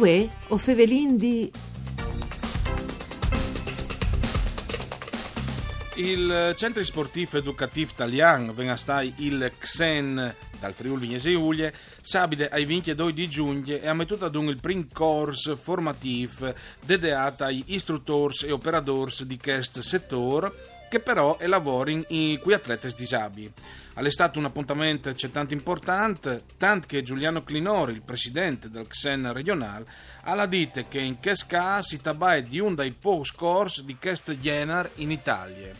Uè, o Fevelin di... Il Centro Sportivo Educativo Italiano venga stai il XEN dal Friuli Vignese Giulie, sabide ai 22 di giugno ha mettuto ad un il primo corso formativo dedicato agli istruttori e operatori di questo settore che però è lavori in cui atleti disabili. All'estate un appuntamento tanto importante, tanto che Giuliano Clinori, il presidente del XEN regionale, ha detto che in caso si tratta di uno dei pochi corsi di questo genere in Italia.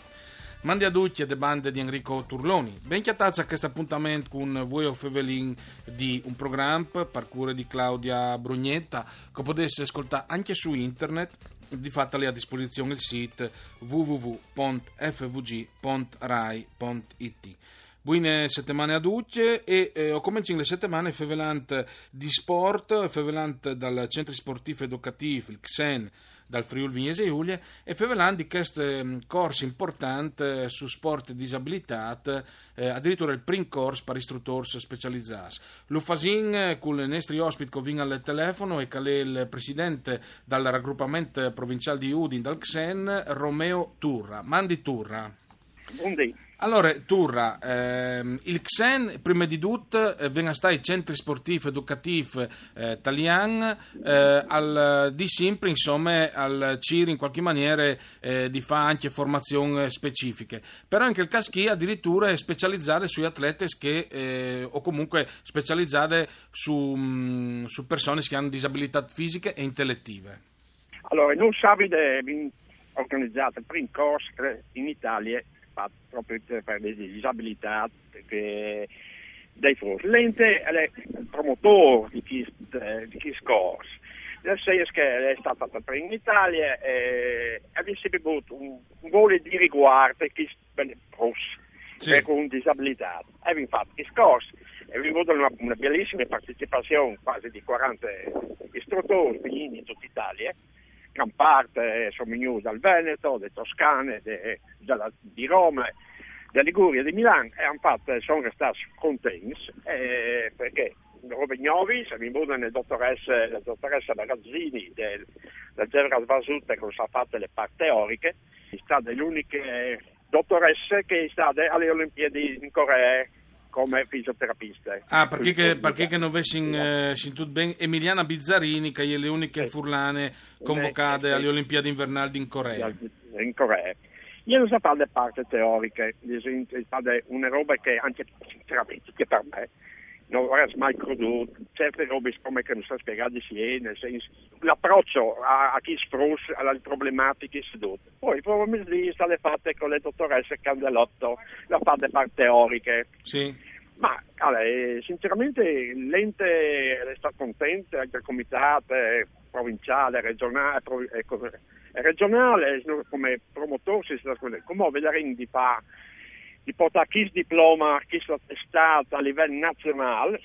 Mandi a tutti le bande di Enrico Turloni. Ben chiatazza a questo appuntamento con voi of Evelyn di un programma, parkour di Claudia Brugnetta, che potesse ascoltare anche su internet di fatto lì a disposizione il sito www.fvg.rai.it. Buone settimane a tutti e eh, ho cominciato le settimane fevelante di sport, fevelante dal centro sportivo educativo, il XEN, dal Friuli Vignese Giulia e fevelante di questo mm, corso importante su sport disabilità, eh, addirittura il primo corso per istruttori specializzati. Lo fasin eh, con i nostri ospiti che vengono al telefono e che è il presidente del raggruppamento provinciale di Udin, dal XEN, Romeo Turra. Mandi Turra. Buondì. Allora, Turra, ehm, il XEN, prima di tutto, eh, venga stai centri sportivi educativi eh, italiani, eh, al, di sempre, insomma, al CIR in qualche maniera eh, di fa anche formazioni specifiche. Però anche il Caschi addirittura è specializzato sui atleti che, eh, o comunque specializzate su, mh, su persone che hanno disabilità fisiche e intellettive. Allora, noi sapete, il primo corso in Italia fatto proprio per le disabilità forti. L'ente è il promotore di questo corso. Nel senso che è stata in Italia e abbiamo sempre avuto un, un volo di riguardo per chi sì. con disabilità. Abbiamo fatto questo corso e abbiamo avuto una, una bellissima partecipazione, quasi di 40 istruttori in tutta Italia gran parte sono venuti dal Veneto, dalle Toscane, de, della, di Roma, da Liguria, di Milano e hanno fatto, sono stati contenti eh, perché Rovignovi, siamo in buona la dottoressa, la dottoressa Barazzini del, del General Vasutte che ha fatto le parti teoriche, è stata l'unica dottoressa che è stata alle Olimpiadi in Corea come fisioterapista. Ah, perché, che, perché che non vessi eh, tutto bene Emiliana Bizzarini, che è le uniche furlane convocate alle Olimpiadi invernali in Corea. In Corea. Io non so fare le parti teoriche, è una roba che anche che per me non avrei mai creduto, certe robe come che non so spiegare sì, nel senso, l'approccio a, a chi sfrutta alle problematiche seduto. Poi probabilmente lì sta le fatte con le dottoresse Candelotto, la fatte parti teoriche. Sì. Ma allora, sinceramente l'ente è stato contento, anche il comitato provinciale, regionale, regionale come promotore, come vedere di fare di portare questo diploma, questo attestato a livello nazionale,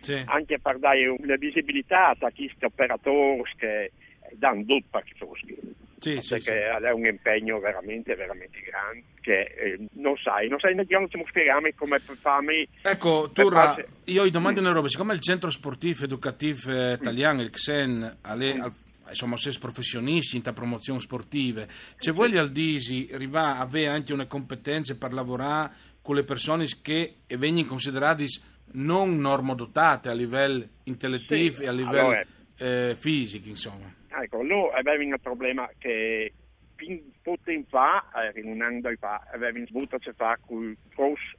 sì. anche per dare una visibilità a questi operatori che danno tutto per questi sì, perché sì, è un impegno veramente, veramente grande che eh, non sai, non sai neanche come spiegare come farmi ecco Turra, io gli domando una roba siccome il centro sportivo educativo eh, italiano, il XEN alle, mm. al, insomma, sei professionisti in promozione sportive, se voi al Disi arriva a avere anche una competenza per lavorare con le persone che vengono considerate non normodotate a livello intellettivo sì, e a livello allora, eh, fisico, insomma. Ecco, noi avevamo un problema che fin poco fa, eh, un anno fa, avevamo svuto a fare con i corsi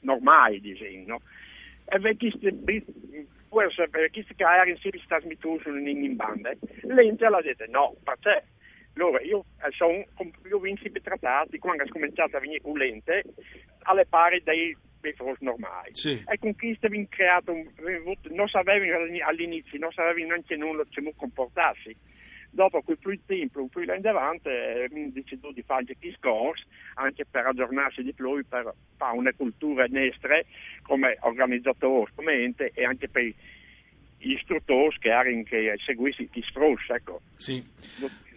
normali, diciamo, e può sta smittuto in banda. L'ente ha detto no, perché allora io eh, sono io vinci trattati quando ho cominciato a venire con l'ente alle pari dei forse normali. Sì. E con questo abbiamo creato, un, non sapevano all'inizio, non sapevano neanche nulla come comportarsi dopo quel più tempo, più in avanti, abbiamo deciso di fare anche corsi, anche per aggiornarsi di più, per fare una cultura nostra come organizzatori, come ente e anche per gli istruttori che, che seguissi chi sfruscia. Ecco. Sì.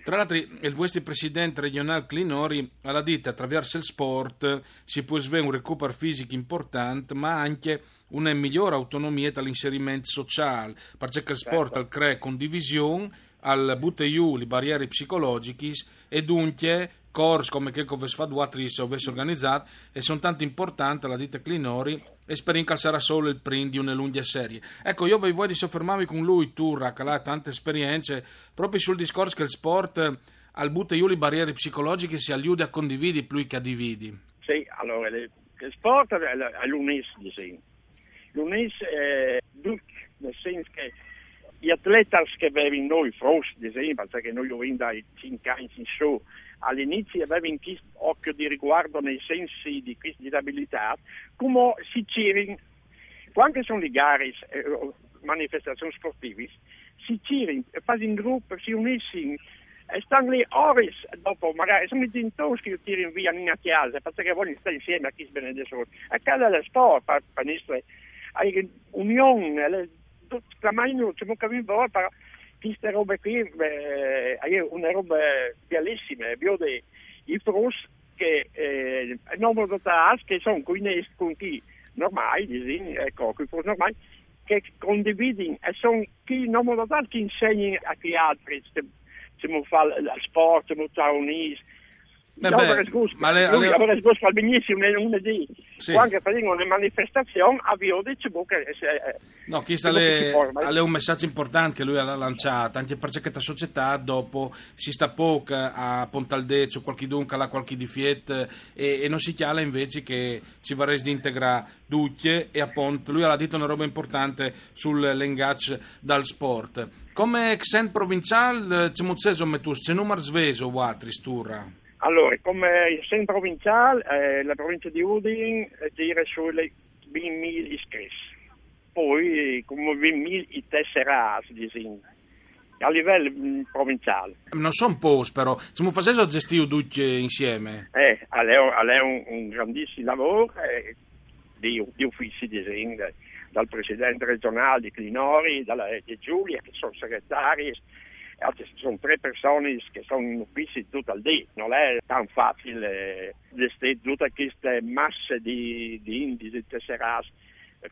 Tra l'altro, il vostro presidente regionale Clinori ha detto attraverso il sport si può svelare un recupero fisico importante, ma anche una migliore autonomia dall'inserimento sociale, perché il sport certo. crea condivisione, al butta giù le barriere psicologiche e dunque corsi come che vi fa due o avesse organizzato e sono tanto importanti la ditta Clinori e spero che sarà solo il primo di una serie. Ecco, io vi voglio soffermarmi con lui, Turra, che ha tante esperienze, proprio sul discorso che il sport al butta giù le barriere psicologiche si aiuta a condividere più che a dividi. Sì, allora, il sport è l'unis. L'unis è nel senso che gli atleti che avevano noi, forse, ad esempio, perché noi abbiamo dai 5 anni in su, all'inizio avevano questo occhio di riguardo nei sensi di disabilità, come si tirano, quando sono le gare, eh, manifestazioni sportive, si tirano, fanno in gruppo, si uniscono, e stanno lì ore dopo, magari sono i genitori che tirano via in casa perché vogliono stare insieme a chi si benedice. A casa del sport, per, per nostra, unione, ci capito per queste robe qui eh, una roba bellissima dei i frus che eh, non dotati che sono con i normali disegni, ecco i frus normali che condividono e sono chi non dotati che insegnano a chi altri se si fa il sport, si fa unire Beh, ma le, lui aveva risposto al benissimo nel lunedì sì. quando facevano le manifestazioni avevo detto che eh, no le, alle un messaggio importante che lui ha lanciato anche perché la società dopo si sta poco a Pontaldezzo qualche dunque alla qualche di Fiat e, e, non si chiala invece che ci vorrei di integrare Ducce e appunto lui ha detto una roba importante sull'engage dal sport. Come Xen provinciale c'è un senso metus c'è numero sveso o altri sturra allora, come in provinciale, eh, la provincia di Udine gira sulle 20.000 iscritti, poi come 20.000 i tesserati, diciamo a livello mm, provinciale. Non sono pochi però, mi facesse gestire tutti insieme? Eh, è un, un, grandissimo lavoro eh, di, di uffici di esempio, dal presidente regionale di Clinori, dalla, di Giulia, che sono segretari, ci sono tre persone che sono in ufficio tutto il giorno, non è tan facile gestire tutte queste masse di, di indici tesserati. È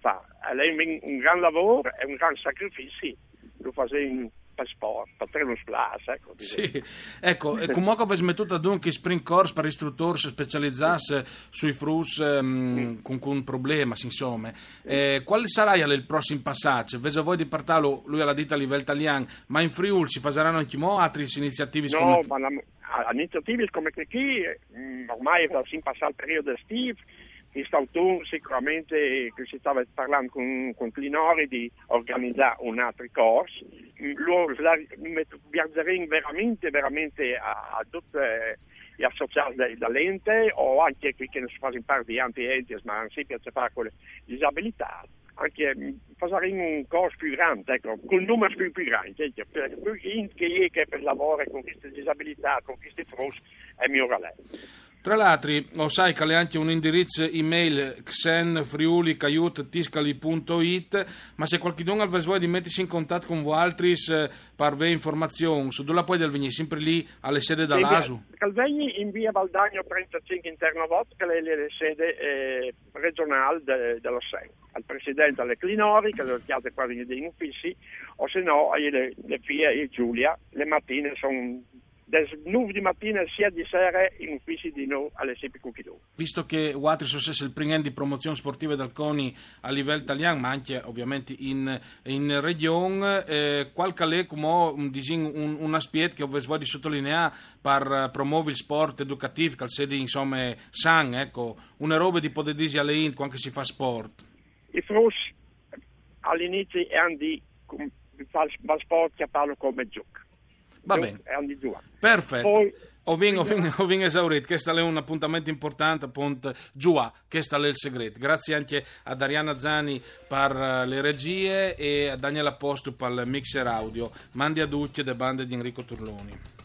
un, un gran lavoro, è un gran sacrificio, lo facciamo per sport, per tre splash, ecco. Sì, ecco, e comunque avete smettuto dunque spring course per istruttori specializzarsi sui frus um, con, con problemi, insomma. Eh, quale sarà il prossimo passaggio? Vese voi di partarlo, lui alla dita a livello italiano, ma in Friuli si faranno anche altre iniziative? No, come... ma la, iniziative come qui, mm, ormai si passa il periodo estivo, quest'autunno sicuramente che si stava parlando con, con Clinori di organizzare un altro corso. Loro viaggeremo veramente, veramente a, a tutte gli associati dall'ente o anche qui che non si fanno parte di anti-enti, ma si piace fare con le disabilità. Anche faremo un corso più grande, ecco, con numeri più, più grandi, per cui chi che per lavorare con queste disabilità, con questi frusti, è migliore lei. Tra l'altro, lo sai che anche un indirizzo email xenfriulicaiut.tiscali.it ma se qualcuno ha voglia di mettersi in contatto con voi altri per avere informazioni, su dove puoi venire sempre lì alle sedi dell'ASU? Calvegni in via Valdagno 35 interno Vot, che è la sede eh, regionale de, dello SEN. Al presidente alle Clinori, che lo chiate qua in uffici, o se no le, le figlie e Giulia, le mattine sono del 9 di mattina sia di sera in uffici di noi alle 6 Cucchidù. Visto che Watri è il primo di promozione sportiva del CONI a livello italiano, ma anche ovviamente in, in regione, eh, qualche lei come un, un, un aspetto che ho di sottolineare per promuovere il sport educativo, che sede insomma san, ecco, una roba di dire alle int quando si fa sport. I frus all'inizio erano di fare sport che parlo come gioco Va bene. Perfetto. Poi, ho vinto, ho vinto esaurito, questo è un appuntamento importante, appunto, giù, questo è il segreto. Grazie anche a Dariana Zani per eh, le regie e a Daniela Postu per il mixer audio. Mandi a tutti le bande di Enrico Turloni.